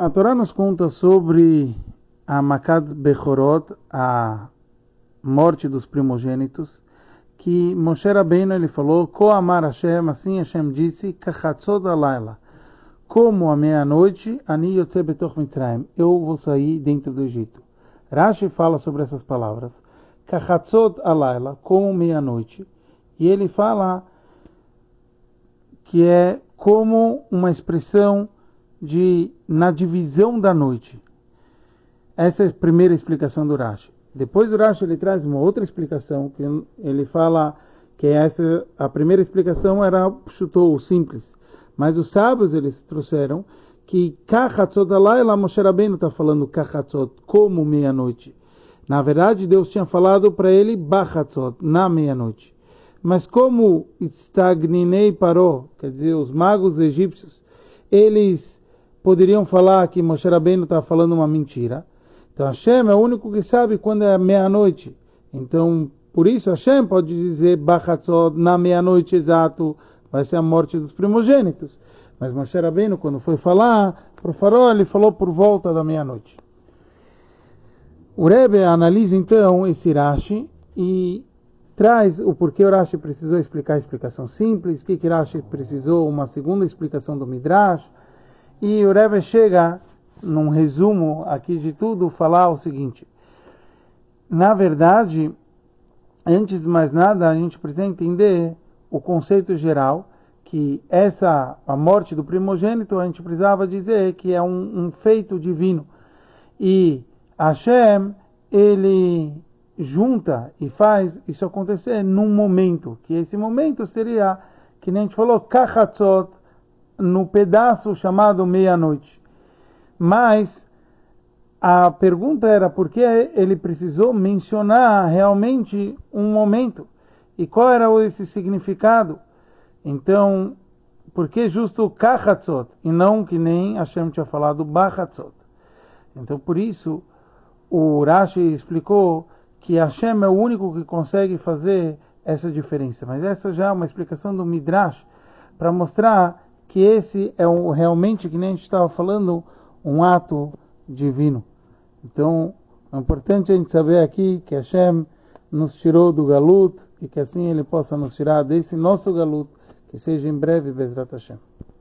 A Torá nos conta sobre a Makad Bechorot, a morte dos primogênitos, que Moshe Rabbeinu ele falou, Ko Amar Hashem, assim Hashem disse, Kachatzot alayla, como a meia-noite, Ani Yotze Betoch Mitzrayim, eu vou sair dentro do Egito. Rashi fala sobre essas palavras, Kachatzot alayla, como meia-noite, e ele fala que é como uma expressão de na divisão da noite. Essa é a primeira explicação do Rashi. Depois o Rashi ele traz uma outra explicação que ele fala que essa a primeira explicação era chutou simples, mas os sábios eles trouxeram que Kachatzot lá Moshe Rabbeinu está falando Kachatzot como meia-noite. Na verdade Deus tinha falado para ele Bachatzot na meia-noite. Mas como Stagninei parou, quer dizer, os magos egípcios, eles poderiam falar que Moshe Rabbeinu está falando uma mentira. Então Hashem é o único que sabe quando é meia-noite. Então, por isso Hashem pode dizer Bachatzot na meia-noite exato, vai ser a morte dos primogênitos. Mas Moshe Rabbeinu, quando foi falar para o farol, ele falou por volta da meia-noite. O Rebbe analisa então esse Rashi e traz o porquê o Rashi precisou explicar a explicação simples, que, que Rashi precisou uma segunda explicação do Midrash, e o Rebbe chega, num resumo aqui de tudo, falar o seguinte: na verdade, antes de mais nada, a gente precisa entender o conceito geral que essa a morte do primogênito a gente precisava dizer que é um, um feito divino. E Hashem ele junta e faz isso acontecer num momento que esse momento seria que nem a gente falou kachatzot no pedaço chamado meia-noite. Mas a pergunta era por que ele precisou mencionar realmente um momento e qual era esse significado. Então, por que justo kachatzot e não que nem Hashem tinha falado bachatzot? Então, por isso, o Rashi explicou que Hashem é o único que consegue fazer essa diferença. Mas essa já é uma explicação do Midrash para mostrar que esse é um, realmente, que nem a gente estava falando, um ato divino. Então, é importante a gente saber aqui que Hashem nos tirou do galut e que assim Ele possa nos tirar desse nosso galut, que seja em breve Bezrat Hashem.